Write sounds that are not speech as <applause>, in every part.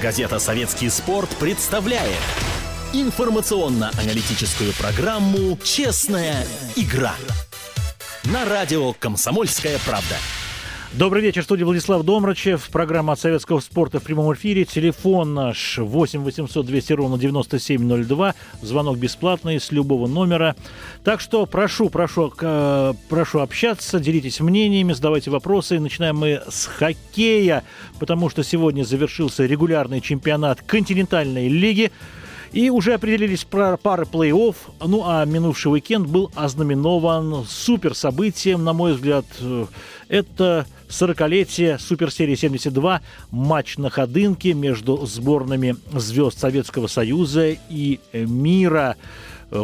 Газета «Советский спорт» представляет информационно-аналитическую программу «Честная игра» на радио «Комсомольская правда». Добрый вечер, студия Владислав Домрачев. Программа от советского спорта в прямом эфире. Телефон наш 8 800 200 ровно 9702. Звонок бесплатный с любого номера. Так что прошу, прошу, э, прошу общаться, делитесь мнениями, задавайте вопросы. Начинаем мы с хоккея, потому что сегодня завершился регулярный чемпионат континентальной лиги. И уже определились пары плей-офф. Ну а минувший уикенд был ознаменован супер событием, на мой взгляд. Это 40-летие Суперсерии 72, матч на ходынке между сборными звезд Советского Союза и мира.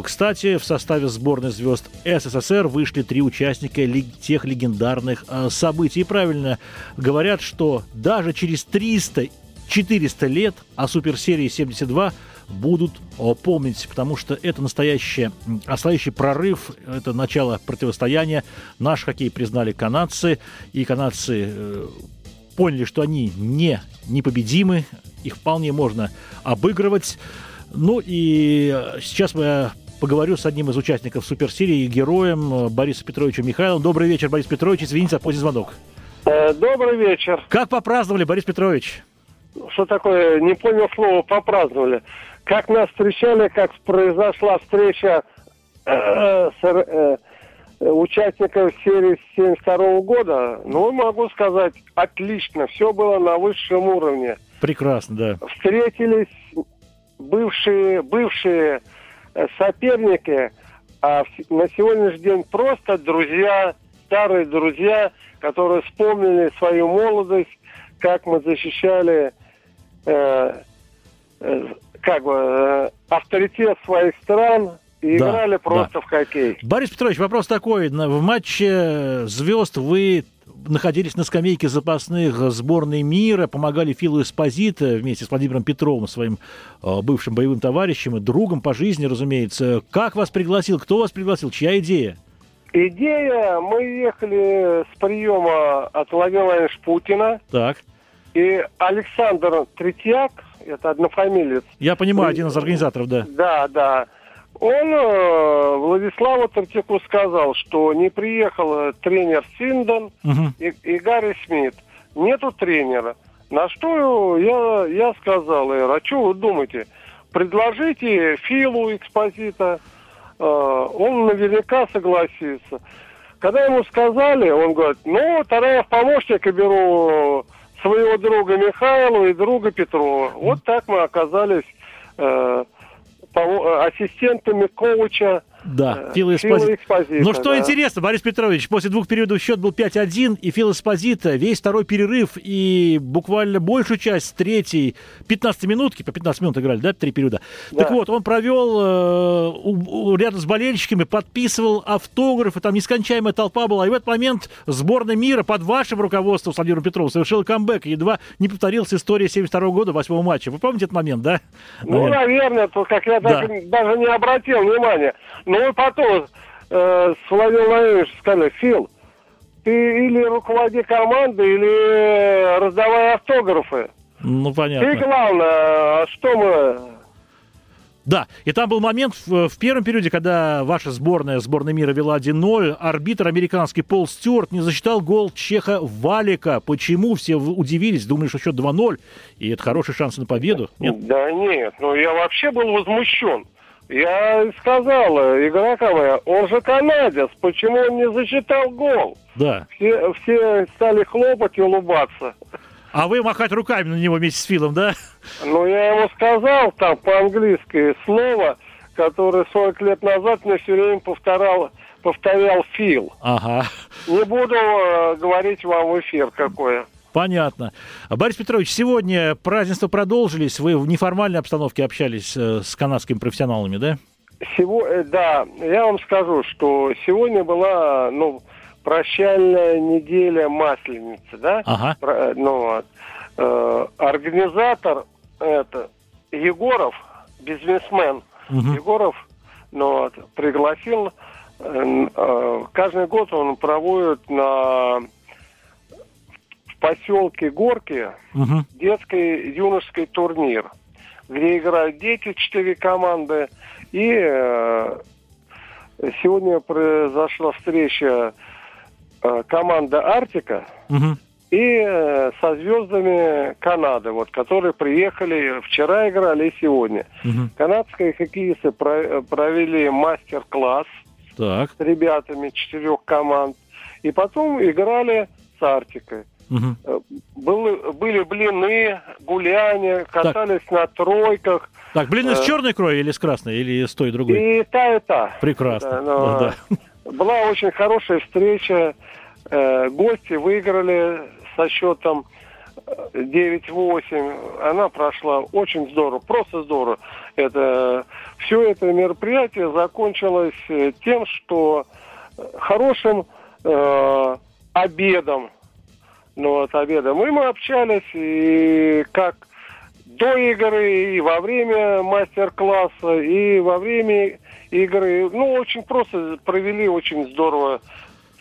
Кстати, в составе сборной звезд СССР вышли три участника тех легендарных э, событий. И правильно говорят, что даже через 300-400 лет о Суперсерии 72 будут помнить, потому что это настоящий, настоящий прорыв, это начало противостояния. Наш хоккей признали канадцы, и канадцы э, поняли, что они не непобедимы, их вполне можно обыгрывать. Ну и сейчас мы поговорю с одним из участников суперсерии, героем э, Борисом Петровичем Михайловым. Добрый вечер, Борис Петрович. Извините за поздний звонок. Э, добрый вечер. Как попраздновали, Борис Петрович? Что такое? Не понял слова «попраздновали» как нас встречали, как произошла встреча э, с э, участников серии 72 года, ну, могу сказать, отлично. Все было на высшем уровне. Прекрасно, да. Встретились бывшие, бывшие э, соперники, а на сегодняшний день просто друзья, старые друзья, которые вспомнили свою молодость, как мы защищали э, э, как бы э, авторитет своих стран и да, играли просто да. в хоккей. Борис Петрович, вопрос такой. В матче звезд вы находились на скамейке запасных сборной мира, помогали Филу Эспозито вместе с Владимиром Петровым, своим э, бывшим боевым товарищем и другом по жизни, разумеется. Как вас пригласил? Кто вас пригласил? Чья идея? Идея, мы ехали с приема от Владимира Путина. Так. И Александр Третьяк, это однофамилец. Я понимаю, один из организаторов, да. Да, да. Он э, Владиславу Тартяку сказал, что не приехал тренер Синдон угу. и, и Гарри Смит. Нету тренера. На что я, я сказал, а что вы думаете? Предложите Филу Экспозита, э, он наверняка согласится. Когда ему сказали, он говорит, ну, тогда я в помощника беру своего друга Михаила и друга Петрова. Вот так мы оказались э, ассистентами коуча да, э, Фил Эспозит. Но что да. интересно, Борис Петрович, после двух периодов счет был 5-1, и Фил Эспозита весь второй перерыв и буквально большую часть третьей 15 минутки, по 15 минут играли, да, три периода. Да. Так вот, он провел э, у, у, рядом с болельщиками, подписывал автографы, там нескончаемая толпа была. И в этот момент сборная мира под вашим руководством, с Владимиром Петровым, совершила камбэк. Едва не повторилась история 72 года, восьмого матча. Вы помните этот момент, да? Ну, наверное, наверное то, как я да. даже, даже не обратил внимания. Ну и потом э, с Владимиром Владимировичем сказали, Фил, ты или руководи командой, или раздавай автографы. Ну, понятно. Ты главное, а что мы... Да, и там был момент в, в первом периоде, когда ваша сборная, сборная мира вела 1-0, арбитр американский Пол Стюарт не засчитал гол Чеха Валика. Почему? Все удивились, думали, что счет 2-0, и это хороший шанс на победу. Нет? Да нет, ну я вообще был возмущен. Я сказал, игрока моя, он же канадец, почему он не засчитал гол? Да. Все, все стали хлопать и улыбаться. А вы махать руками на него вместе с Филом, да? Ну, я ему сказал там по-английски слово, которое 40 лет назад мне все время повторял, повторял Фил. Ага. Не буду э, говорить вам в эфир какое. Понятно. Борис Петрович, сегодня празднества продолжились. Вы в неформальной обстановке общались э, с канадскими профессионалами, да? Сего, э, да, я вам скажу, что сегодня была, ну, прощальная неделя Масленицы, да? Ага. Про, ну, э, организатор это Егоров, бизнесмен угу. Егоров, ну, вот, пригласил. Э, э, каждый год он проводит на поселке Горки угу. детский юношеский турнир, где играют дети, четыре команды. И э, сегодня произошла встреча э, команды Артика угу. и э, со звездами Канады, вот, которые приехали, вчера играли и сегодня. Угу. Канадские хоккеисты про провели мастер-класс так. с ребятами четырех команд. И потом играли с Артикой. Угу. Был, были блины, гуляния, катались так. на тройках. Так, блины с э, черной кровью или с красной, или с той другой? И та, и та. Прекрасно. Да, но да. Была очень хорошая встреча. Э, гости выиграли со счетом 9-8. Она прошла очень здорово, просто здорово. Это, все это мероприятие закончилось тем, что хорошим э, обедом ну, вот, обедом. И мы общались, и как до игры, и во время мастер-класса, и во время игры. Ну, очень просто провели очень здорово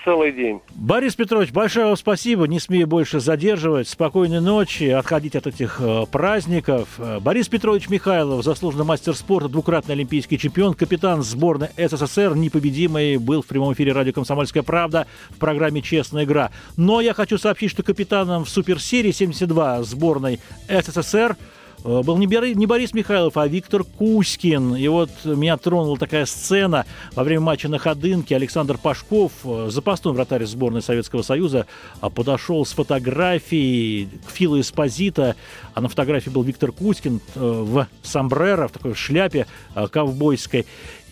целый день. Борис Петрович, большое вам спасибо. Не смею больше задерживать. Спокойной ночи, отходить от этих э, праздников. Э, Борис Петрович Михайлов, заслуженный мастер спорта, двукратный олимпийский чемпион, капитан сборной СССР, непобедимый, был в прямом эфире радио «Комсомольская правда» в программе «Честная игра». Но я хочу сообщить, что капитаном в суперсерии 72 сборной СССР – был не, Борис Михайлов, а Виктор Кузькин. И вот меня тронула такая сцена во время матча на Ходынке. Александр Пашков, э, запасной вратарь сборной Советского Союза, а, подошел с фотографией к Филу Эспозита. А на фотографии был Виктор Кузькин э, в сомбреро, в такой шляпе ковбойской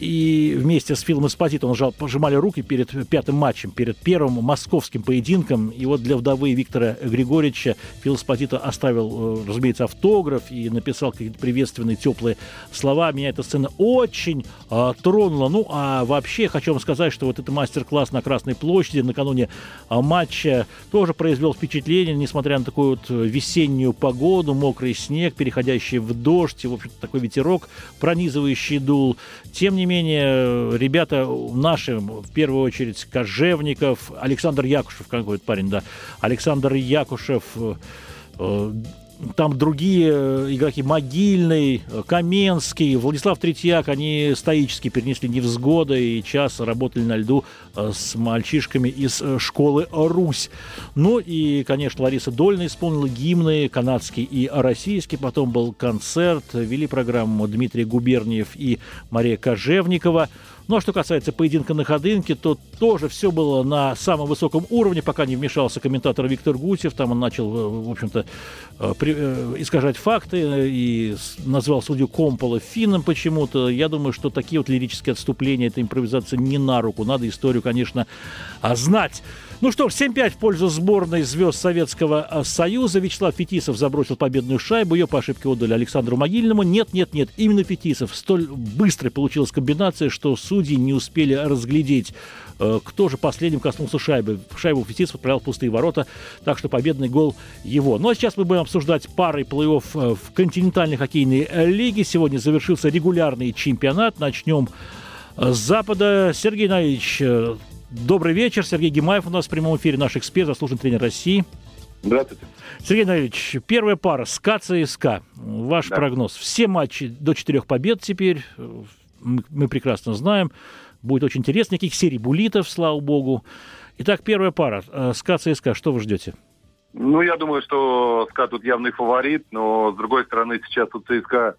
и вместе с Филом Эспозито он жал, пожимали руки перед пятым матчем, перед первым московским поединком. И вот для вдовы Виктора Григорьевича Фил Эспозито оставил, э, разумеется, автограф и написал какие-то приветственные, теплые слова. Меня эта сцена очень а, тронула. Ну, а вообще хочу вам сказать, что вот этот мастер-класс на Красной площади накануне а, матча тоже произвел впечатление, несмотря на такую вот весеннюю погоду, мокрый снег, переходящий в дождь, и, в общем-то, такой ветерок пронизывающий дул. Тем не менее, менее, ребята наши, в первую очередь, Кожевников, Александр Якушев, какой-то парень, да, Александр Якушев, э, там другие э, игроки, Могильный, э, Каменский, Владислав Третьяк, они стоически перенесли невзгоды и час работали на льду э, с мальчишками из школы «Русь». Ну и, конечно, Лариса Дольна исполнила гимны канадский и российский. Потом был концерт, вели программу Дмитрий Губерниев и Мария Кожевникова. Ну а что касается поединка на ходынке, то тоже все было на самом высоком уровне, пока не вмешался комментатор Виктор Гусев. Там он начал, в общем-то, Э, э, искажать факты э, и назвал судью Компола финном почему-то. Я думаю, что такие вот лирические отступления, эта импровизация не на руку. Надо историю, конечно, знать. Ну что ж, 7-5 в пользу сборной звезд Советского Союза. Вячеслав Фетисов забросил победную шайбу. Ее по ошибке отдали Александру Могильному. Нет, нет, нет, именно Фетисов. Столь быстрой получилась комбинация, что судьи не успели разглядеть Э, кто же последним коснулся шайбы. Шайбу Фетисов отправил в пустые ворота, так что победный гол его. Ну а сейчас мы будем обсуждать пары плей-офф э, в континентальной хоккейной лиге. Сегодня завершился регулярный чемпионат. Начнем с Запада. Сергей Наевич, э, добрый вечер. Сергей Гимаев у нас в прямом эфире, наш эксперт, заслуженный тренер России. Здравствуйте. Сергей Наевич, первая пара СКА ЦСКА. Ваш да. прогноз. Все матчи до четырех побед теперь. Мы прекрасно знаем. Будет очень интересно. Никаких серий булитов, слава богу. Итак, первая пара. Э, СКА ЦСКА. Что вы ждете? Ну, я думаю, что СКА тут явный фаворит, но, с другой стороны, сейчас у ЦСКА,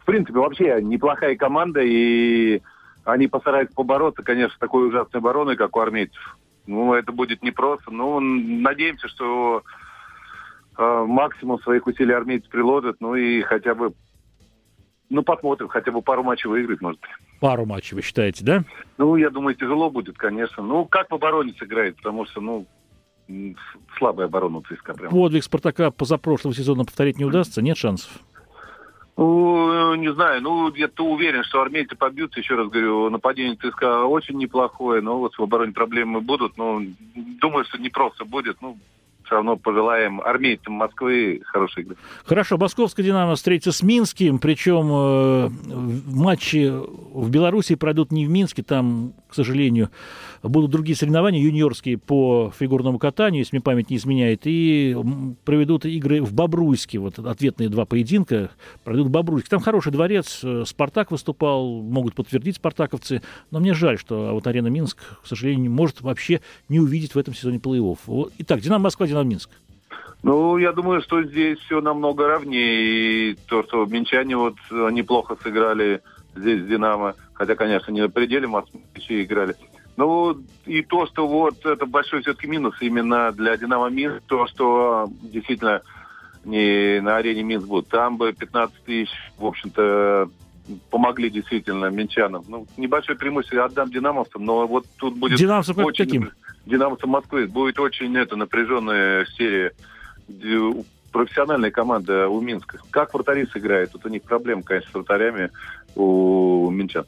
в принципе, вообще неплохая команда, и они постараются побороться, конечно, с такой ужасной обороной, как у армейцев. Ну, это будет непросто. Но надеемся, что э, максимум своих усилий армейцы приложат, ну и хотя бы ну, посмотрим, хотя бы пару матчей выиграть, может быть. Пару матчей, вы считаете, да? Ну, я думаю, тяжело будет, конечно. Ну, как в обороне сыграет, потому что, ну, слабая оборона у ЦСКА прям. Подвиг Спартака позапрошлого сезона повторить не удастся? Нет шансов? Ну, не знаю, ну, я-то уверен, что армейцы побьются, еще раз говорю, нападение ЦСКА очень неплохое, но вот в обороне проблемы будут, но думаю, что не просто будет, ну, все равно пожелаем армейцам Москвы хорошей игры. Хорошо, Московская «Динамо» встретится с Минским, причем э, матчи в Беларуси пройдут не в Минске, там, к сожалению, будут другие соревнования юниорские по фигурному катанию, если мне память не изменяет, и проведут игры в Бобруйске, вот ответные два поединка пройдут в Бобруйске. Там хороший дворец, э, Спартак выступал, могут подтвердить спартаковцы, но мне жаль, что вот арена Минск, к сожалению, может вообще не увидеть в этом сезоне плей-офф. Итак, «Динамо Москва», «Динамо Минск». Ну, я думаю, что здесь все намного ровнее. И то, что минчане вот неплохо сыграли здесь с «Динамо», хотя, конечно, не на пределе матчей играли. Ну, и то, что вот это большой все-таки минус именно для «Динамо Минск», то, что действительно не на арене Минск будет. Там бы 15 тысяч, в общем-то, помогли действительно минчанам. Ну, небольшое преимущество отдам динамовцам, но вот тут будет... Динамовцам очень... каким? Динамовцам Москвы будет очень это, напряженная серия профессиональная команда у Минска. Как вратари сыграют? Тут у них проблема, конечно, с вратарями у минчан.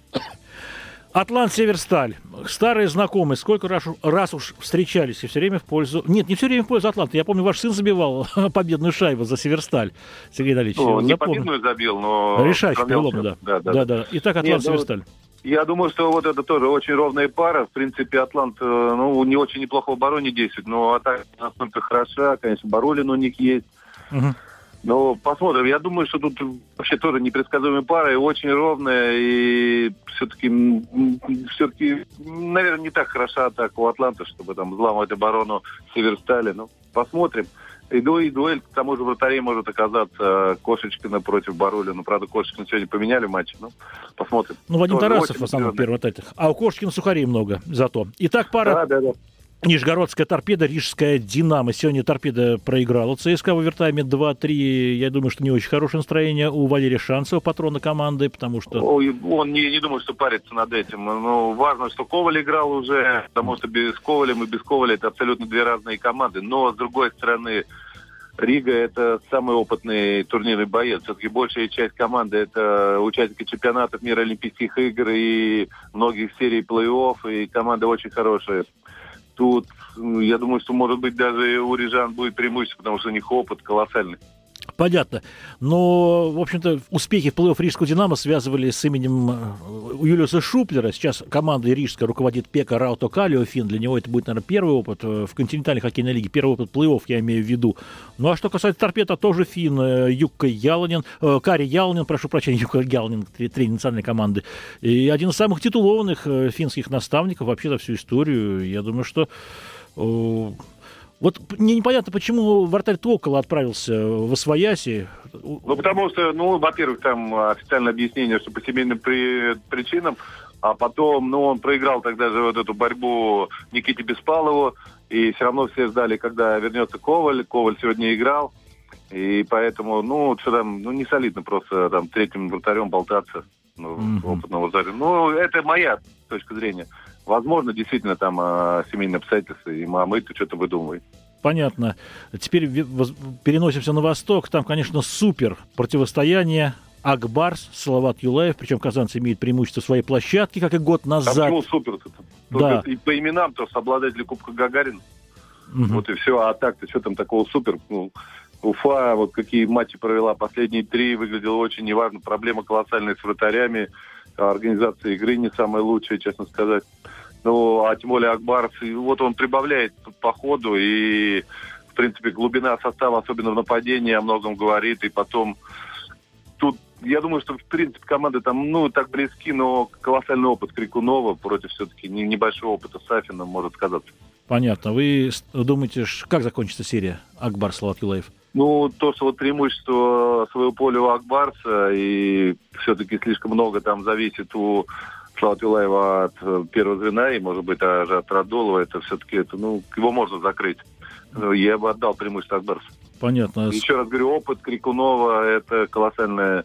Атлант Северсталь. Старые знакомые. Сколько раз, раз уж встречались и все время в пользу... Нет, не все время в пользу Атланта. Я помню, ваш сын забивал <laughs> победную шайбу за Северсталь. Сергей Налич. Ну, не победную забил, но... Решающий, переломный, да. Да, да. да, да. Итак, Атлант ну, Северсталь. Ну, я думаю, что вот это тоже очень ровная пара. В принципе, Атлант, э, ну, не очень неплохо в обороне действует, но атака настолько хороша. Конечно, Барулин у них есть. Угу. Ну, посмотрим. Я думаю, что тут вообще тоже непредсказуемая пара и очень ровная. И все-таки, все-таки, наверное, не так хороша атака у Атланта, чтобы там взламывать оборону Северстали. Ну, посмотрим. И, дуэль, дуэль к тому же вратарей может оказаться Кошечкина против Барулина. Правда, Кошечкина сегодня поменяли матч. Ну, посмотрим. Ну, Вадим Тоже Тарасов, в основном, первый А у Кошечкина сухарей много зато. Итак, пара... Да, да, да. Нижегородская торпеда, Рижская Динамо. Сегодня торпеда проиграла ЦСКА в овертайме 2-3. Я думаю, что не очень хорошее настроение у Валерия Шанцева, патрона команды, потому что... Ой, он не, не думает, что парится над этим. Но важно, что Коваль играл уже, потому что без Коваля и без Коваля это абсолютно две разные команды. Но, с другой стороны, Рига – это самый опытный турнирный боец. Все-таки большая часть команды – это участники чемпионатов мира Олимпийских игр и многих серий плей-офф, и команда очень хорошая тут я думаю, что, может быть, даже у рижан будет преимущество, потому что у них опыт колоссальный. Понятно. Но, в общем-то, успехи в плей-офф Рижского «Динамо» связывали с именем э, Юлиуса Шуплера. Сейчас команда рижская руководит Пека Рауто Калиофин. Для него это будет, наверное, первый опыт э, в континентальной хоккейной лиге. Первый опыт плей-офф, я имею в виду. Ну, а что касается торпеда, тоже фин э, Юкка Яланин, э, Кари Яланин, прошу прощения, <laughs> Юкка Яланин, тренер национальной команды. И один из самых титулованных финских наставников вообще за всю историю. Я думаю, что вот мне непонятно, почему вратарь Токола отправился в Освояси. Ну, потому что, ну, во-первых, там официальное объяснение, что по семейным при... причинам, а потом, ну, он проиграл тогда же вот эту борьбу Никите Беспалову, и все равно все ждали, когда вернется Коваль. Коваль сегодня играл, и поэтому, ну, что там, ну, не солидно просто там третьим вратарем болтаться, ну, mm-hmm. опытного вратаря. Ну, это моя точка зрения. Возможно, действительно, там э, семейные обстоятельства, и мамы-то что-то выдумывает. Понятно. Теперь переносимся на восток. Там, конечно, супер противостояние. Акбарс, Салават Юлаев, причем казанцы имеют преимущество своей площадки, как и год назад. А почему супер Да. И по именам, то есть обладатели Кубка Гагарин. Угу. Вот и все. А так-то что там такого супер? Ну, Уфа, вот какие матчи провела последние три, выглядело очень неважно. Проблема колоссальная с вратарями. Организация игры не самая лучшая, честно сказать. Ну, а тем более Акбаров, вот он прибавляет по ходу, и, в принципе, глубина состава, особенно в нападении, о многом говорит, и потом тут я думаю, что, в принципе, команды там, ну, так близки, но колоссальный опыт Крикунова против все-таки небольшого опыта Сафина может сказаться. Понятно. Вы думаете, как закончится серия Акбар Салат Юлаев? Ну, то, что вот преимущество своего поля у Акбарса, и все-таки слишком много там зависит у Слава от э, первого звена и, может быть, даже от Радолова, это все-таки, это, ну, его можно закрыть. Я бы отдал преимущество Акбарсу. Понятно. Еще раз говорю, опыт Крикунова – это колоссальная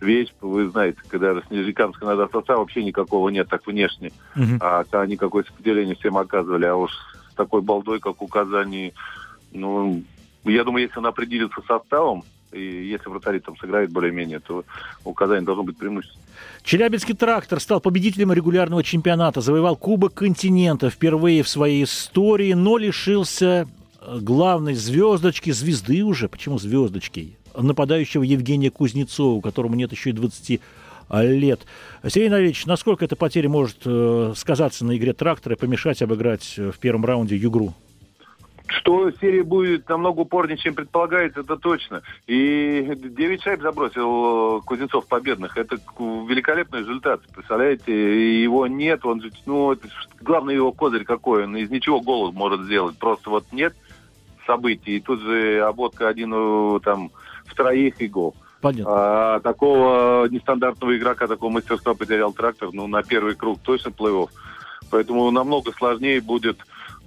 вещь. Вы знаете, когда с Нижнекамска надо состава вообще никакого нет, так внешне. Угу. А они какое сопротивление всем оказывали. А уж с такой балдой, как у Казани, ну, я думаю, если он определится составом, и если вратарь там сыграет более-менее, то у Казани должно быть преимущество. Челябинский трактор стал победителем регулярного чемпионата, завоевал Кубок континента впервые в своей истории, но лишился главной звездочки, звезды уже, почему звездочки, нападающего Евгения Кузнецова, которому нет еще и 20 лет. Сергей Налевич, насколько эта потеря может э, сказаться на игре трактора и помешать обыграть в первом раунде Югру? Что серия будет намного упорнее, чем предполагается, это точно. И 9 шайб забросил Кузнецов победных. Это великолепный результат. Представляете, его нет, он же, ну, это, главный его козырь какой, он из ничего голос может сделать. Просто вот нет событий, и тут же обводка один там в троих и гол. Понятно. А, такого нестандартного игрока, такого мастерства потерял трактор, ну, на первый круг точно плей-офф. Поэтому намного сложнее будет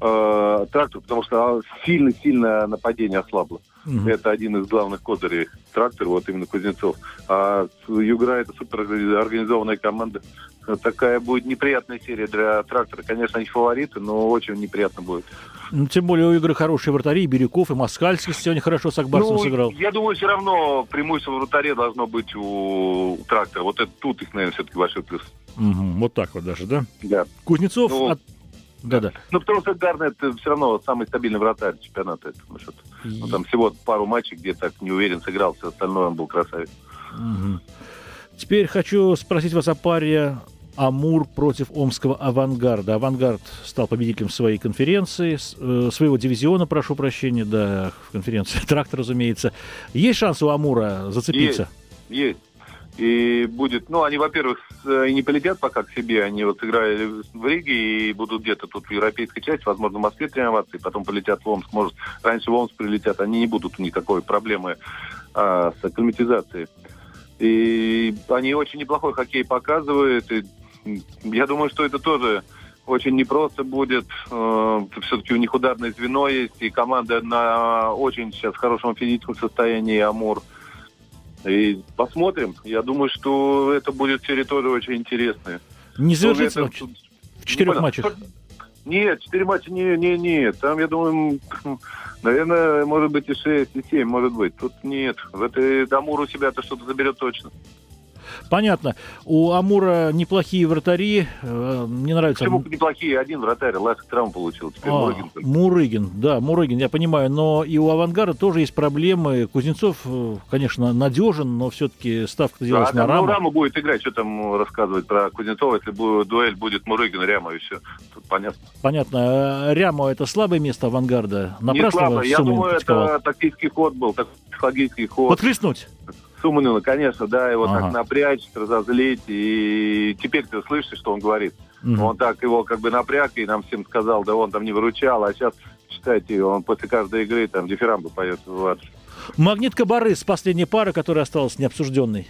э, трактор, потому что сильно-сильно нападение ослабло. Угу. Это один из главных козырей трактора, вот именно Кузнецов. А Югра это супер организованная команда. Такая будет неприятная серия для трактора. Конечно, они фавориты, но очень неприятно будет. Ну, тем более у игры хорошие вратари, и Бирюков, и Москальский сегодня хорошо с Акбарсом ну, сыграл. Я думаю, все равно преимущество в вратаре должно быть у, у трактора. Вот это тут их, наверное, все-таки большой плюс. Угу, вот так вот даже, да? Да. Кузнецов ну, от да-да. Ну, потому что Гарнер это все равно самый стабильный вратарь чемпионата. Это, ну, что ну, там всего пару матчей, где так не уверен сыграл, все остальное он был красавец. Угу. Теперь хочу спросить вас о паре Амур против Омского авангарда. Авангард стал победителем своей конференции, э, своего дивизиона, прошу прощения, да, в конференции трактор, разумеется. Есть шанс у Амура зацепиться? Есть, есть. И будет, ну, они, во-первых, э, и не полетят пока к себе, они вот играли в Риге и будут где-то тут в европейской части, возможно, в Москве тренироваться, и потом полетят в Омск. Может, раньше в Омск прилетят, они не будут такой проблемы а, с акклиматизацией. И они очень неплохой хоккей показывают, и я думаю, что это тоже очень непросто будет. Э, Все-таки у них ударное звено есть, и команда на очень сейчас хорошем физическом состоянии, Амур. И посмотрим. Я думаю, что это будет тоже очень интересная. Не завершится это... в четырех ну, матчах? Нет, четыре матча не, не, нет. Там, я думаю, <laughs> наверное, может быть и шесть, и семь, может быть. Тут нет. В этой Дамур у себя-то что-то заберет точно. Понятно. У Амура неплохие вратари. Э, мне нравится... Почему неплохие? Один вратарь. Ласк травм получил. Теперь а, Мурыгин. Мурыгин, да, Мурыгин, я понимаю. Но и у Авангара тоже есть проблемы. Кузнецов, э, конечно, надежен, но все-таки ставка делалась а, на Раму. Ну, Раму будет играть. Что там рассказывать про Кузнецова? Если будет дуэль, будет Мурыгин, Ряма и все. Тут понятно. Понятно. Э, Ряма это слабое место Авангарда? Напрасно Не слабое. Я думаю, это тактический ход был, психологический ход. Подхлестнуть? Суманина, конечно, да, его ага. так напрячь, разозлить. И теперь ты слышишь, что он говорит. Угу. Он так его как бы напряг и нам всем сказал, да он там не выручал, а сейчас, читайте, он после каждой игры там дифирамбы поет. Вот. Магнитка Борис, последняя пара, которая осталась необсужденной.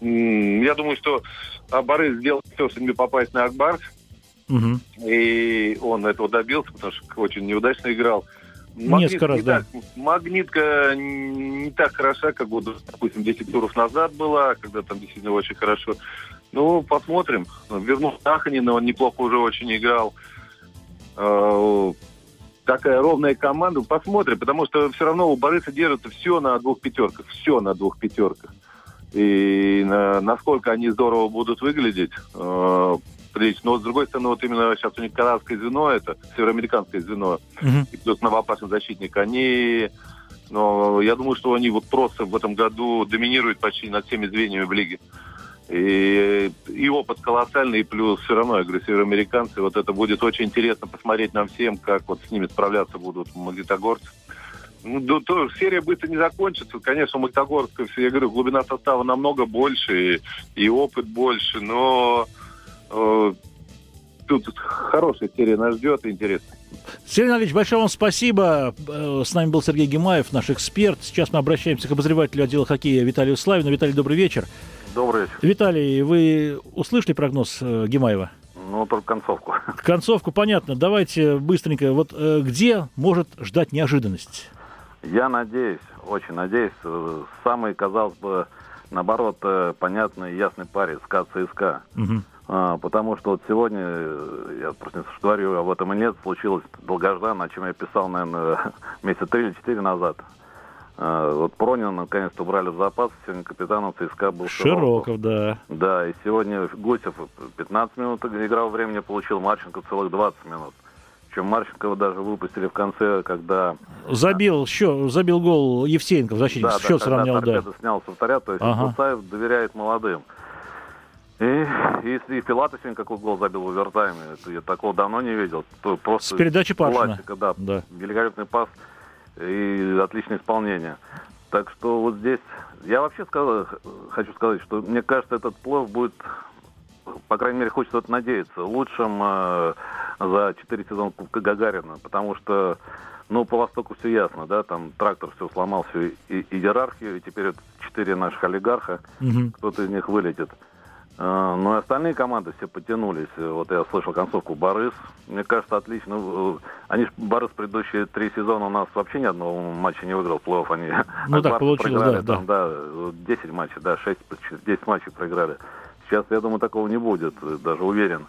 Я думаю, что Борис сделал все, чтобы попасть на Акбар. Угу. И он этого добился, потому что очень неудачно играл. Магнит Несколько раз, да. Так, магнитка не так хороша, как вот, допустим, 10 туров назад была, когда там действительно очень хорошо. Ну, посмотрим. Вернулся Аханин, он неплохо уже очень играл. А, такая ровная команда. Посмотрим, потому что все равно у Бориса держится все на двух пятерках. Все на двух пятерках. И на, насколько они здорово будут выглядеть, а, прилично. Но, с другой стороны, вот именно сейчас у них канадское звено, это североамериканское звено, uh-huh. и плюс новопасный защитник, они... Но я думаю, что они вот просто в этом году доминируют почти над всеми звеньями в лиге. И, и опыт колоссальный, и плюс все равно, я говорю, североамериканцы, вот это будет очень интересно посмотреть нам всем, как вот с ними справляться будут магнитогорцы. Ну, то, серия быстро не закончится. Конечно, у Магнитогорска, я говорю, глубина состава намного больше, и, и опыт больше, но тут хорошая серия нас ждет, интересно. Сергей Анатольевич, большое вам спасибо. Э, с нами был Сергей Гимаев, наш эксперт. Сейчас мы обращаемся к обозревателю отдела хоккея Виталию Славину. Виталий, добрый вечер. Добрый вечер. Виталий, вы услышали прогноз э, Гимаева? Ну, только концовку. <laughs> Концовку, понятно. Давайте быстренько. Вот где может ждать неожиданность? Я надеюсь, очень надеюсь. Самый, казалось бы, наоборот, понятный и ясный парень СКА ЦСКА. Угу. А, потому что вот сегодня, э, я просто говорю, об этом и нет, случилось долгожданно, о чем я писал, наверное, <laughs> месяца три или четыре назад. А, вот Пронина наконец-то убрали в запас, сегодня капитаном ЦСКА был Широков. Широков, да. Да, и сегодня Гусев 15 минут играл времени, получил Марченко целых 20 минут. Причем Марченкова даже выпустили в конце, когда... Забил, счет, забил гол Евсеенко в защите, да, счет да, сравнял, да. снял с вратаря, то есть ага. Мусаев доверяет молодым. И если Филатов какой гол забил в овертайме, это я такого давно не видел. То просто С передачи Паршина. Классика, да, да. Великолепный пас и отличное исполнение. Так что вот здесь я вообще сказал, хочу сказать, что мне кажется, этот плов будет, по крайней мере, хочется это надеяться, лучшим э, за четыре сезона Кубка Гагарина, потому что ну, по Востоку все ясно, да, там трактор все сломал, всю и, иерархию, и теперь вот четыре наших олигарха, угу. кто-то из них вылетит. А, ну и остальные команды все потянулись. Вот я слышал концовку Борис. Мне кажется, отлично. Э, они Борис предыдущие три сезона у нас вообще ни одного матча не выиграл плей-офф. Они ну так получилось, проиграли, да, там, да. да. 10 матчей, да, 6, 10 матчей проиграли. Сейчас, я думаю, такого не будет, даже уверен.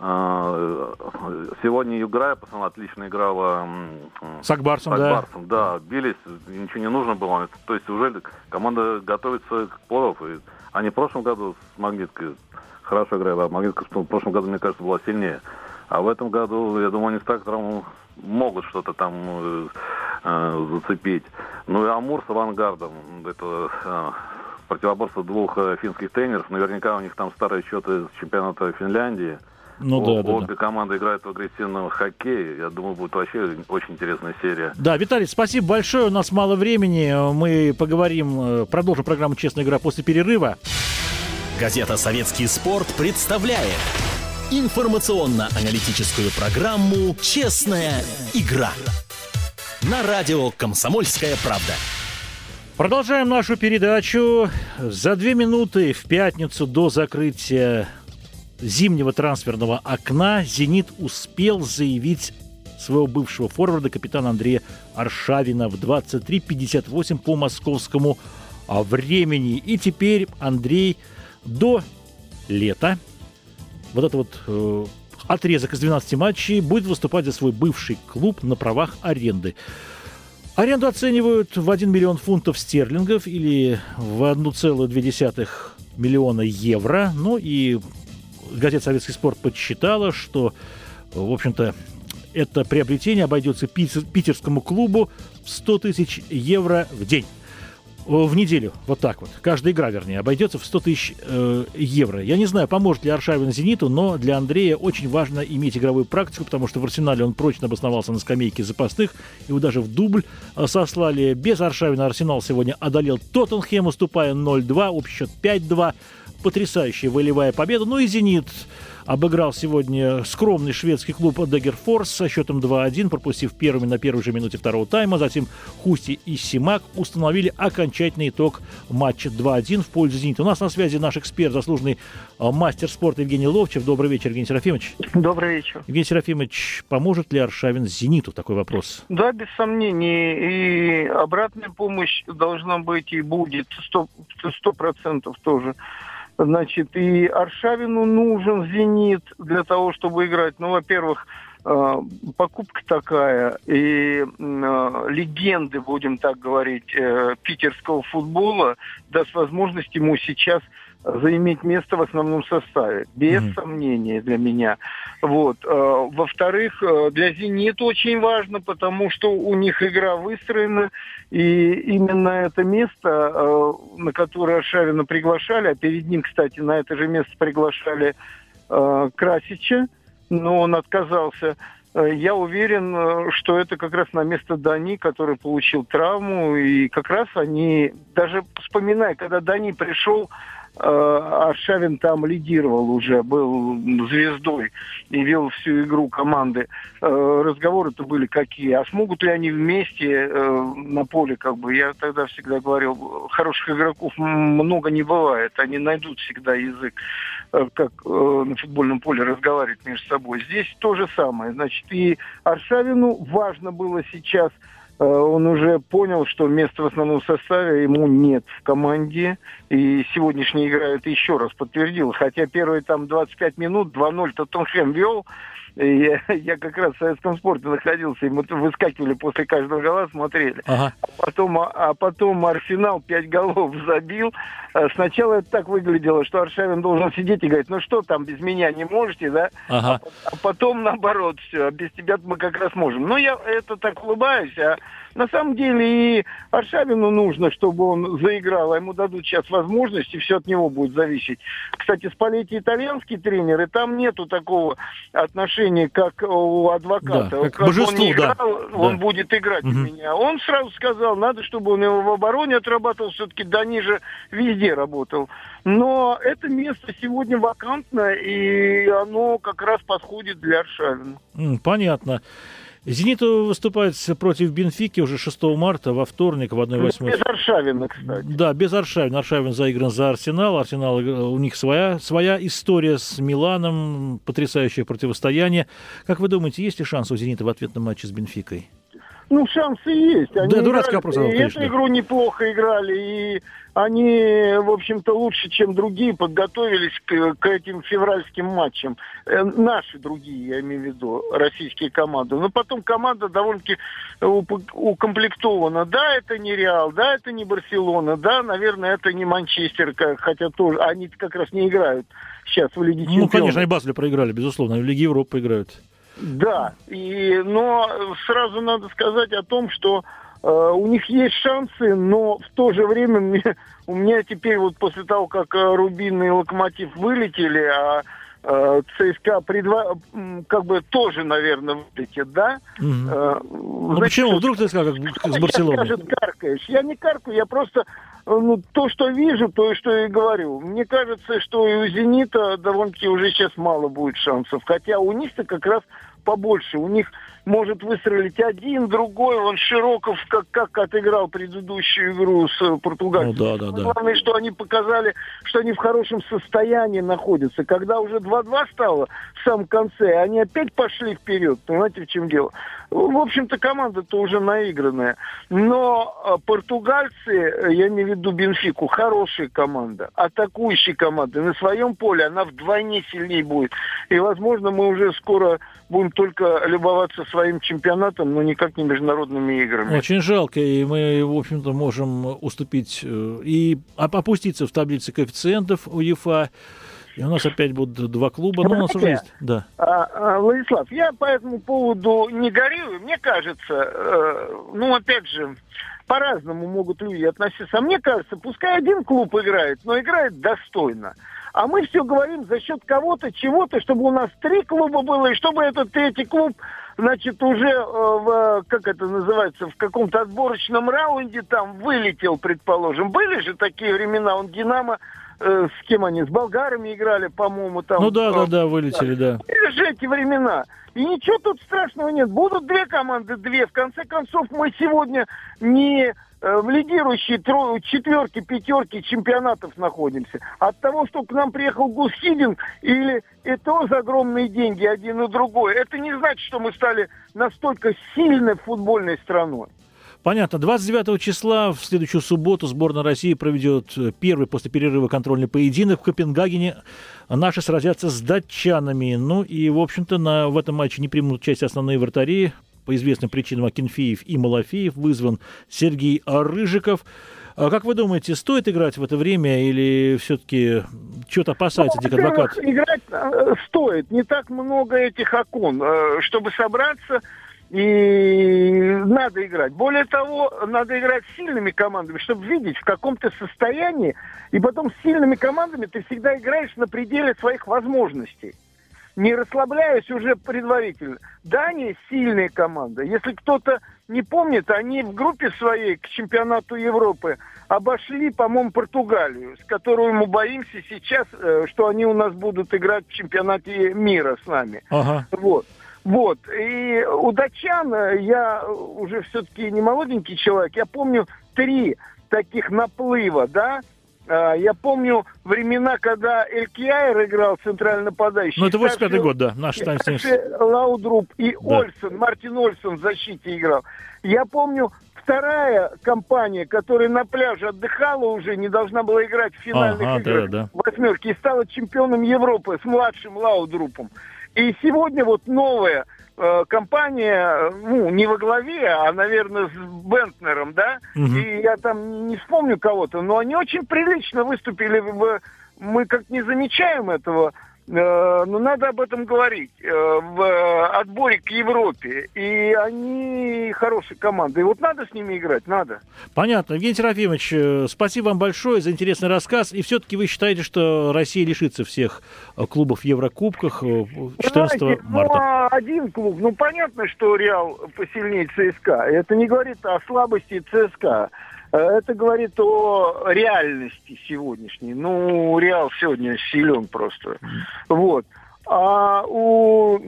А, сегодня Юграя, пацан, отлично играла с Акбарсом, с Акбарсом да. да. Бились, ничего не нужно было. То есть уже команда готовится к плей-офф. Они в прошлом году с Магниткой хорошо играли, а Магнитка в прошлом году, мне кажется, была сильнее. А в этом году, я думаю, они с трактором могут что-то там э, э, зацепить. Ну и Амур с авангардом. Это э, противоборство двух э, финских тренеров. Наверняка у них там старые счеты с чемпионата Финляндии. Ну, да, да, Обе да. команды играют в агрессивном хоккее. Я думаю, будет вообще очень интересная серия. Да, Виталий, спасибо большое. У нас мало времени. Мы поговорим, э, продолжим программу «Честная игра» после перерыва. Газета «Советский спорт» представляет информационно-аналитическую программу «Честная игра» на радио «Комсомольская правда». Продолжаем нашу передачу. За две минуты в пятницу до закрытия зимнего трансферного окна «Зенит» успел заявить своего бывшего форварда капитана Андрея Аршавина в 23.58 по московскому а, времени. И теперь Андрей до лета, вот этот вот э, отрезок из 12 матчей, будет выступать за свой бывший клуб на правах аренды. Аренду оценивают в 1 миллион фунтов стерлингов или в 1,2 миллиона евро. Ну и газета «Советский спорт» подсчитала, что, в общем-то, это приобретение обойдется питерскому клубу в 100 тысяч евро в день в неделю, вот так вот. Каждая игра, вернее, обойдется в 100 тысяч э, евро. Я не знаю, поможет ли Аршавин «Зениту», но для Андрея очень важно иметь игровую практику, потому что в «Арсенале» он прочно обосновался на скамейке запасных. Его даже в дубль э, сослали. Без Аршавина «Арсенал» сегодня одолел Тоттенхэм, уступая 0-2, общий счет 5-2 потрясающая волевая победа. Ну и «Зенит» обыграл сегодня скромный шведский клуб Дагерфорс со счетом 2-1, пропустив первыми на первой же минуте второго тайма. Затем Хусти и Симак установили окончательный итог матча 2-1 в пользу «Зенита». У нас на связи наш эксперт, заслуженный а, мастер спорта Евгений Ловчев. Добрый вечер, Евгений Серафимович. Добрый вечер. Евгений Серафимович, поможет ли Аршавин «Зениту»? Такой вопрос. Да, без сомнений. И обратная помощь должна быть и будет сто процентов тоже. Значит, и Аршавину нужен «Зенит» для того, чтобы играть. Ну, во-первых, э, покупка такая, и э, легенды, будем так говорить, э, питерского футбола даст возможность ему сейчас заиметь место в основном составе, без mm-hmm. сомнения для меня. Вот. Э, во-вторых, э, для «Зенита» очень важно, потому что у них игра выстроена, и именно это место, э, на которое Шавина приглашали, а перед ним, кстати, на это же место приглашали Красича, но он отказался. Я уверен, что это как раз на место Дани, который получил травму, и как раз они, даже вспоминая, когда Дани пришел, Аршавин там лидировал уже, был звездой и вел всю игру команды. Э, разговоры-то были какие. А смогут ли они вместе э, на поле, как бы, я тогда всегда говорил, хороших игроков много не бывает. Они найдут всегда язык, как на футбольном поле разговаривать между собой. Здесь то же самое. Значит, и Аршавину важно было сейчас он уже понял, что места в основном составе ему нет в команде. И сегодняшняя игра это еще раз подтвердила. Хотя первые там 25 минут 2-0 Тоттенхэм вел, Я, я как раз в советском спорте находился, и мы выскакивали после каждого гола, смотрели. Ага. А, потом, а потом Арсенал пять голов забил. А сначала это так выглядело, что Аршавин должен сидеть и говорить, ну что там, без меня не можете, да? Ага. А, а потом наоборот, все, без тебя мы как раз можем. Но я это так улыбаюсь, а на самом деле и Аршавину нужно, чтобы он заиграл, а ему дадут сейчас возможность, и все от него будет зависеть. Кстати, Спалетти итальянский тренер, и там нету такого отношения, как у адвоката. Да, как, как божество, он не играл, да. он да. будет играть угу. у меня. Он сразу сказал, надо, чтобы он его в обороне отрабатывал, все-таки до ниже везде работал. Но это место сегодня вакантно, и оно как раз подходит для Аршавина. Понятно. «Зенит» выступает против «Бенфики» уже 6 марта во вторник в 1-8. Без Аршавина, кстати. Да, без Аршавина. Аршавин заигран за «Арсенал». «Арсенал» у них своя, своя история с «Миланом», потрясающее противостояние. Как вы думаете, есть ли шанс у «Зенита» в ответном матче с «Бенфикой»? Ну, шансы есть. Они да, дурацкий вопрос. И эту игру неплохо играли, и они, в общем-то, лучше, чем другие, подготовились к, к этим февральским матчам. Э, наши другие, я имею в виду, российские команды. Но потом команда довольно-таки укомплектована. Да, это не Реал, да, это не Барселона, да, наверное, это не Манчестер, хотя тоже они как раз не играют сейчас в Лиге Чемпионов. Ну, конечно, они Басле проиграли, безусловно, в Лиге Европы играют. Да, и, но сразу надо сказать о том, что у них есть шансы, но в то же время мне, у меня теперь вот после того, как э, Рубин и Локомотив вылетели, а э, ЦСКА предва... как бы тоже, наверное, вылетит, да? Угу. Э, ну почему? Вдруг ЦСКА как с Барселоной? Скажет, каркаешь. Я не каркаю, я просто ну, то, что вижу, то, что и говорю. Мне кажется, что и у «Зенита» довольно-таки уже сейчас мало будет шансов. Хотя у них-то как раз побольше. У них может выстрелить один, другой. Он Широков как, как отыграл предыдущую игру с э, Португалией. Ну, да, да, да. Главное, что они показали, что они в хорошем состоянии находятся. Когда уже 2-2 стало в самом конце, они опять пошли вперед. Понимаете, в чем дело? В общем-то, команда-то уже наигранная. Но э, португальцы, э, я имею в виду Бенфику, хорошая команда, атакующая команда. На своем поле она вдвойне сильнее будет. И, возможно, мы уже скоро будем только любоваться своим чемпионатом, но никак не международными играми. Очень жалко, и мы, в общем-то, можем уступить э, и опуститься в таблице коэффициентов УЕФА. И у нас опять будут два клуба, но у нас уже есть. Да. А, а, Владислав, я по этому поводу не горю. Мне кажется, э, ну, опять же, по-разному могут люди относиться. А мне кажется, пускай один клуб играет, но играет достойно. А мы все говорим за счет кого-то, чего-то, чтобы у нас три клуба было, и чтобы этот третий клуб, значит, уже э, в, как это называется, в каком-то отборочном раунде там вылетел, предположим. Были же такие времена, он Динамо э, с кем они, с болгарами играли, по-моему, там. Ну да, да, да, вылетели, да. Это же эти времена. И ничего тут страшного нет. Будут две команды, две. В конце концов, мы сегодня не э, в лидирующей тро... четверке, пятерке чемпионатов находимся. От того, что к нам приехал Гус Хидинг или и то за огромные деньги один и другой, это не значит, что мы стали настолько сильной футбольной страной. Понятно. 29 числа в следующую субботу сборная России проведет э, первый после перерыва контрольный поединок в Копенгагене. Наши сразятся с датчанами. Ну и, в общем-то, на, в этом матче не примут участие основные вратари. По известным причинам Акинфеев и Малафеев вызван Сергей Рыжиков. А как вы думаете, стоит играть в это время или все-таки что-то опасается ну, адвокат? Играть э, стоит. Не так много этих окон. Э, чтобы собраться, и надо играть. Более того, надо играть с сильными командами, чтобы видеть, в каком то состоянии. И потом с сильными командами ты всегда играешь на пределе своих возможностей. Не расслабляясь уже предварительно. Дания сильная команда. Если кто-то не помнит, они в группе своей к чемпионату Европы обошли, по-моему, Португалию, с которой мы боимся сейчас, э, что они у нас будут играть в чемпионате мира с нами. Ага. Вот. Вот. И у датчан э, я уже все-таки не молоденький человек. Я помню три таких наплыва, да, а, я помню времена, когда Элькиайр играл центрально нападающий. Ну, это 85 год, да, наш там Лаудруп и да. Ольсен, Мартин Ольсен в защите играл. Я помню вторая компания, которая на пляже отдыхала уже, не должна была играть в финальных ага, играх да, да. восьмерки и стала чемпионом Европы с младшим Лаудрупом. И сегодня вот новая э, компания, ну, не во главе, а, наверное, с Бентнером, да, угу. и я там не вспомню кого-то, но они очень прилично выступили в... Мы как не замечаем этого, Э, но надо об этом говорить э, в отборе к Европе. И они хорошие команды. И вот надо с ними играть, надо. Понятно. Евгений Серафимович, э, спасибо вам большое за интересный рассказ. И все-таки вы считаете, что Россия лишится всех клубов в Еврокубках 14 Знаете, марта? Ну, а один клуб. Ну, понятно, что Реал посильнее ЦСКА. Это не говорит о слабости ЦСКА. Э, это говорит о реальности сегодняшней. Ну, Реал сегодня силен просто. Вот. А у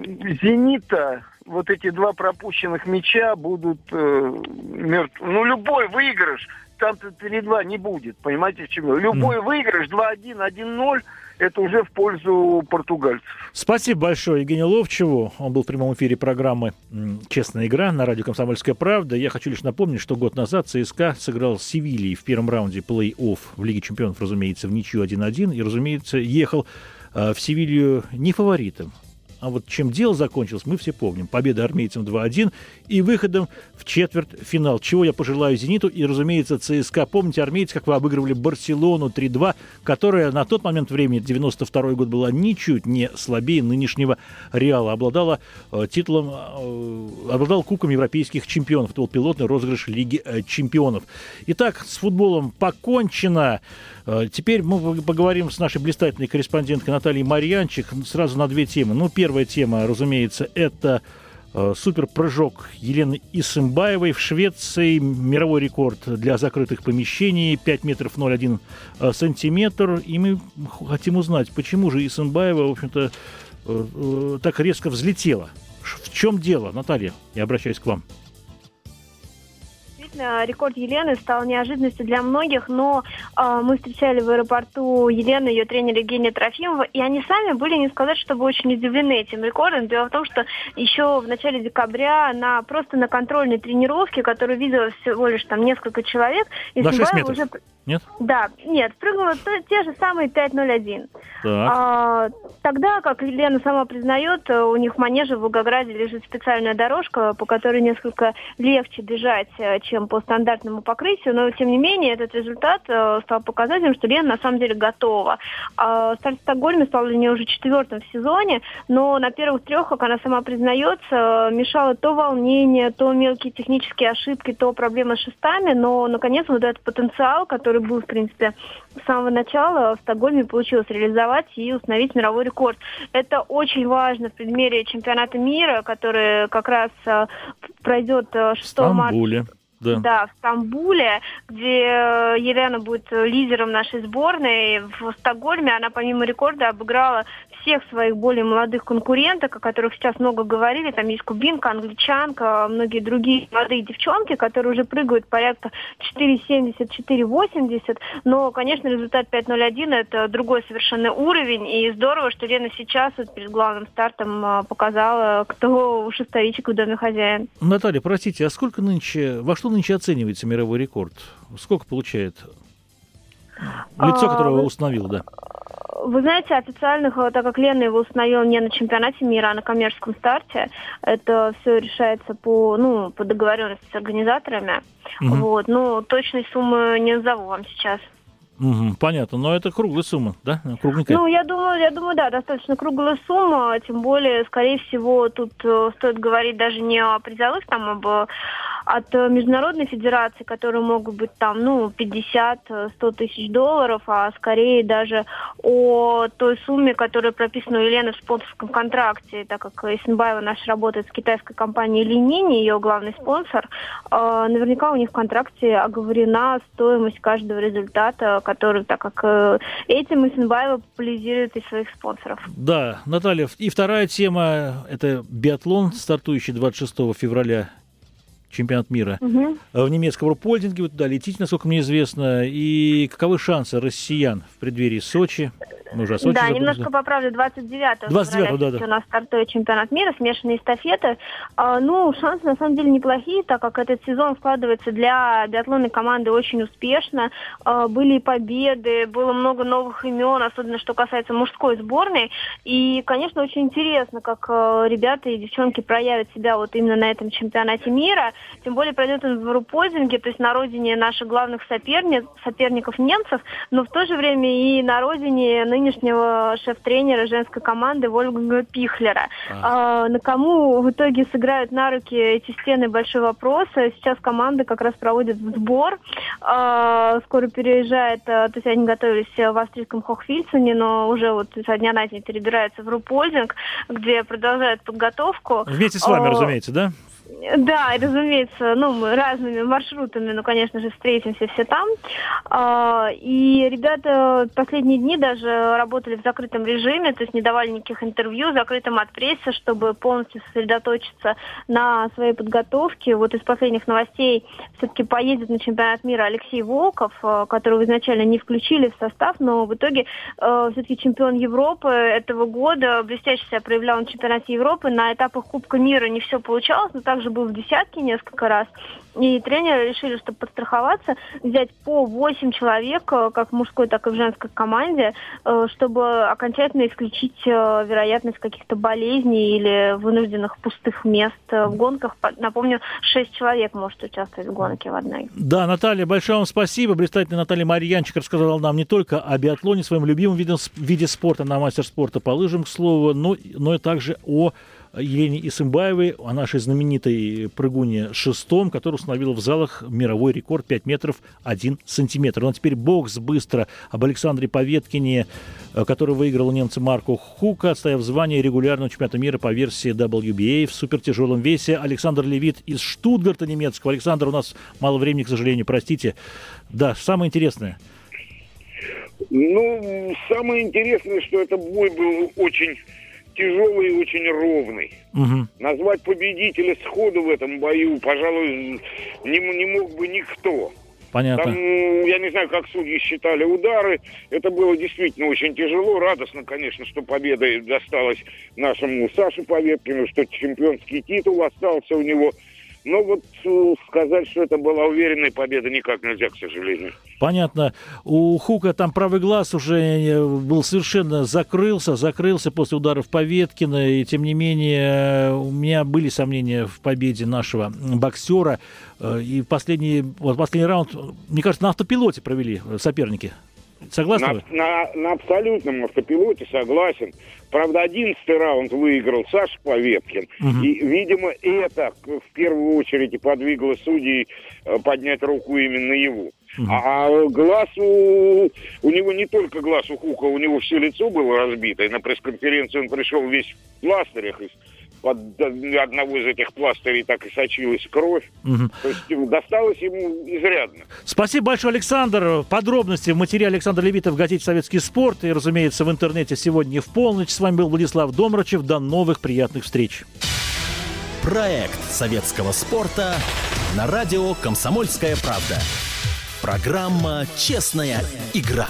«Зенита» вот эти два пропущенных мяча будут э, мертвы. Ну, любой выигрыш, там-то 3-2 не будет, понимаете, в чем? Любой mm. выигрыш 2-1, 1-0 – это уже в пользу португальцев. Спасибо большое Евгению Ловчеву. Он был в прямом эфире программы «Честная игра» на радио «Комсомольская правда». Я хочу лишь напомнить, что год назад ЦСКА сыграл с Севильей в первом раунде плей-офф в Лиге чемпионов, разумеется, в ничью 1-1. И, разумеется, ехал э, в Севилью не фаворитом, а вот чем дело закончилось, мы все помним. Победа армейцам 2-1 и выходом в четвертьфинал. Чего я пожелаю «Зениту» и, разумеется, ЦСКА. Помните, армейцы, как вы обыгрывали Барселону 3-2, которая на тот момент времени, 92 год, была ничуть не слабее нынешнего Реала. Обладала э, титулом, э, обладала кубком европейских чемпионов. Это был пилотный розыгрыш Лиги э, чемпионов. Итак, с футболом покончено. Э, теперь мы поговорим с нашей блистательной корреспонденткой Натальей Марьянчик сразу на две темы. Ну, первая тема, разумеется, это э, суперпрыжок Елены Исымбаевой в Швеции. Мировой рекорд для закрытых помещений 5 метров 0,1 э, сантиметр. И мы хотим узнать, почему же Исымбаева, в общем-то, так резко взлетела. В чем дело, Наталья? Я обращаюсь к вам действительно, рекорд Елены стал неожиданностью для многих, но э, мы встречали в аэропорту Елену, ее тренера Евгения Трофимова, и они сами были, не сказать, чтобы очень удивлены этим рекордом. Дело в том, что еще в начале декабря на просто на контрольной тренировке, которую видела всего лишь там несколько человек, и уже... Нет? Да, нет, прыгнула те же самые 5.01. А, тогда, как Елена сама признает, у них в манеже в Волгограде лежит специальная дорожка, по которой несколько легче бежать, э, чем по стандартному покрытию, но тем не менее этот результат э, стал показателем, что Лена на самом деле готова. А, Сталь Стокгольме стала для нее уже четвертым в сезоне, но на первых трех, как она сама признается, мешало то волнение, то мелкие технические ошибки, то проблемы с шестами, но наконец вот этот потенциал, который который был, в принципе, с самого начала в Стокгольме получилось реализовать и установить мировой рекорд. Это очень важно в предмере чемпионата мира, который как раз э, пройдет 6 э, марта. Да. да, в Стамбуле, где э, Елена будет лидером нашей сборной. В Стокгольме она помимо рекорда обыграла всех своих более молодых конкуренток, о которых сейчас много говорили. Там есть кубинка, англичанка, многие другие молодые девчонки, которые уже прыгают порядка 4,70-4,80. Но, конечно, результат 5.01 это другой совершенно уровень. И здорово, что Лена сейчас вот перед главным стартом а, показала, кто шестовичек в доме хозяин. Наталья, простите, а сколько нынче, во что нынче оценивается мировой рекорд? Сколько получает лицо, а, которого а, установил, да? Вы знаете, официальных, э, так как Лена его установила не на чемпионате мира, а на коммерческом старте, это все решается по, ну, по договоренности с организаторами. Угу. Вот, ну, точной суммы не назову вам сейчас. Угу, понятно, но это круглая сумма, да? Кругленькая. Ну, я думаю, я думаю, да, достаточно круглая сумма, тем более, скорее всего, тут э, стоит говорить даже не о призовых, там, об от э, международной федерации, которые могут быть там, ну, 50-100 э, тысяч долларов, а скорее даже о той сумме, которая прописана у Елены в спонсорском контракте, так как Исенбаева наша работает с китайской компанией Линини, ее главный спонсор, э, наверняка у них в контракте оговорена стоимость каждого результата, который, так как этим Исенбаева популяризирует из своих спонсоров. Да, Наталья, и вторая тема – это биатлон, стартующий 26 февраля чемпионат мира угу. в немецком рупольдинге. Вы туда летите, насколько мне известно. И каковы шансы россиян в преддверии Сочи? Мы уже Да, немножко поправлю, 29 29 да, да. у нас стартует чемпионат мира, смешанные эстафеты. А, ну, шансы на самом деле неплохие, так как этот сезон складывается для биатлонной команды очень успешно. А, были победы, было много новых имен, особенно что касается мужской сборной. И, конечно, очень интересно, как а, ребята и девчонки проявят себя вот именно на этом чемпионате мира. Тем более пройдет он в Рупользинге, то есть на родине наших главных соперниц, соперников немцев, но в то же время и на родине нынешнего шеф-тренера женской команды Вольга Пихлера. А. А, на кому в итоге сыграют на руки эти стены большой вопрос. Сейчас команда как раз проводит сбор. А, скоро переезжает, а, то есть они готовились в австрийском Хохфильцене, но уже вот со дня на день перебираются в Рупользинг, где продолжают подготовку. Вместе с вами, а, разумеется, да? Да, разумеется, ну, мы разными маршрутами, ну, конечно же, встретимся все там. А, и ребята последние дни даже работали в закрытом режиме, то есть не давали никаких интервью, закрытым от прессы, чтобы полностью сосредоточиться на своей подготовке. Вот из последних новостей все-таки поедет на чемпионат мира Алексей Волков, а, которого изначально не включили в состав, но в итоге а, все-таки чемпион Европы этого года, блестяще себя проявлял на чемпионате Европы. На этапах Кубка мира не все получалось, но также был в десятке несколько раз. И тренеры решили, чтобы подстраховаться, взять по 8 человек, э, как в мужской, так и в женской команде, э, чтобы окончательно исключить э, вероятность каких-то болезней или вынужденных пустых мест в гонках. Напомню, 6 человек может участвовать в гонке в одной. Да, Наталья, большое вам спасибо. Блистательная Наталья Марьянчик рассказала нам не только о биатлоне, своем любимом виде, виде спорта, на мастер спорта по лыжам, к слову, но, но и также о Елене Исымбаевой, о нашей знаменитой прыгуне шестом, которая установила в залах мировой рекорд 5 метров 1 сантиметр. Ну а теперь бокс быстро об Александре Поветкине, э, который выиграл немца Марку Хука, отстояв звание регулярного чемпионата мира по версии WBA в супертяжелом весе. Александр Левит из Штутгарта немецкого. Александр, у нас мало времени, к сожалению, простите. Да, самое интересное. Ну, самое интересное, что это бой был очень тяжелый и очень ровный. Угу. Назвать победителя сходу в этом бою, пожалуй, не, не мог бы никто. Понятно. Там, я не знаю, как судьи считали удары. Это было действительно очень тяжело. Радостно, конечно, что победа досталась нашему Саше Поветкину, что чемпионский титул остался у него. Но вот э, сказать, что это была уверенная победа, никак нельзя, к сожалению. Понятно. У Хука там правый глаз уже э, был совершенно закрылся, закрылся после ударов Поветкина. И тем не менее, у меня были сомнения в победе нашего боксера. Э, и последний, вот последний раунд, мне кажется, на автопилоте провели соперники. Согласны на, на, на абсолютном автопилоте согласен. Правда, одиннадцатый раунд выиграл Саша Поветкин. Угу. И, видимо, это в первую очередь и подвигло судей э, поднять руку именно его. Угу. А глаз у, у него не только глаз у Хука, у него все лицо было разбито. И на пресс-конференцию он пришел весь в пластырях из под одного из этих пластырей так и сочилась кровь. Угу. То есть досталось ему изрядно. Спасибо большое, Александр. Подробности в материале Александра Левита в газете «Советский спорт» и, разумеется, в интернете сегодня в полночь. С вами был Владислав Домрачев. До новых приятных встреч. Проект советского спорта на радио «Комсомольская правда». Программа «Честная игра».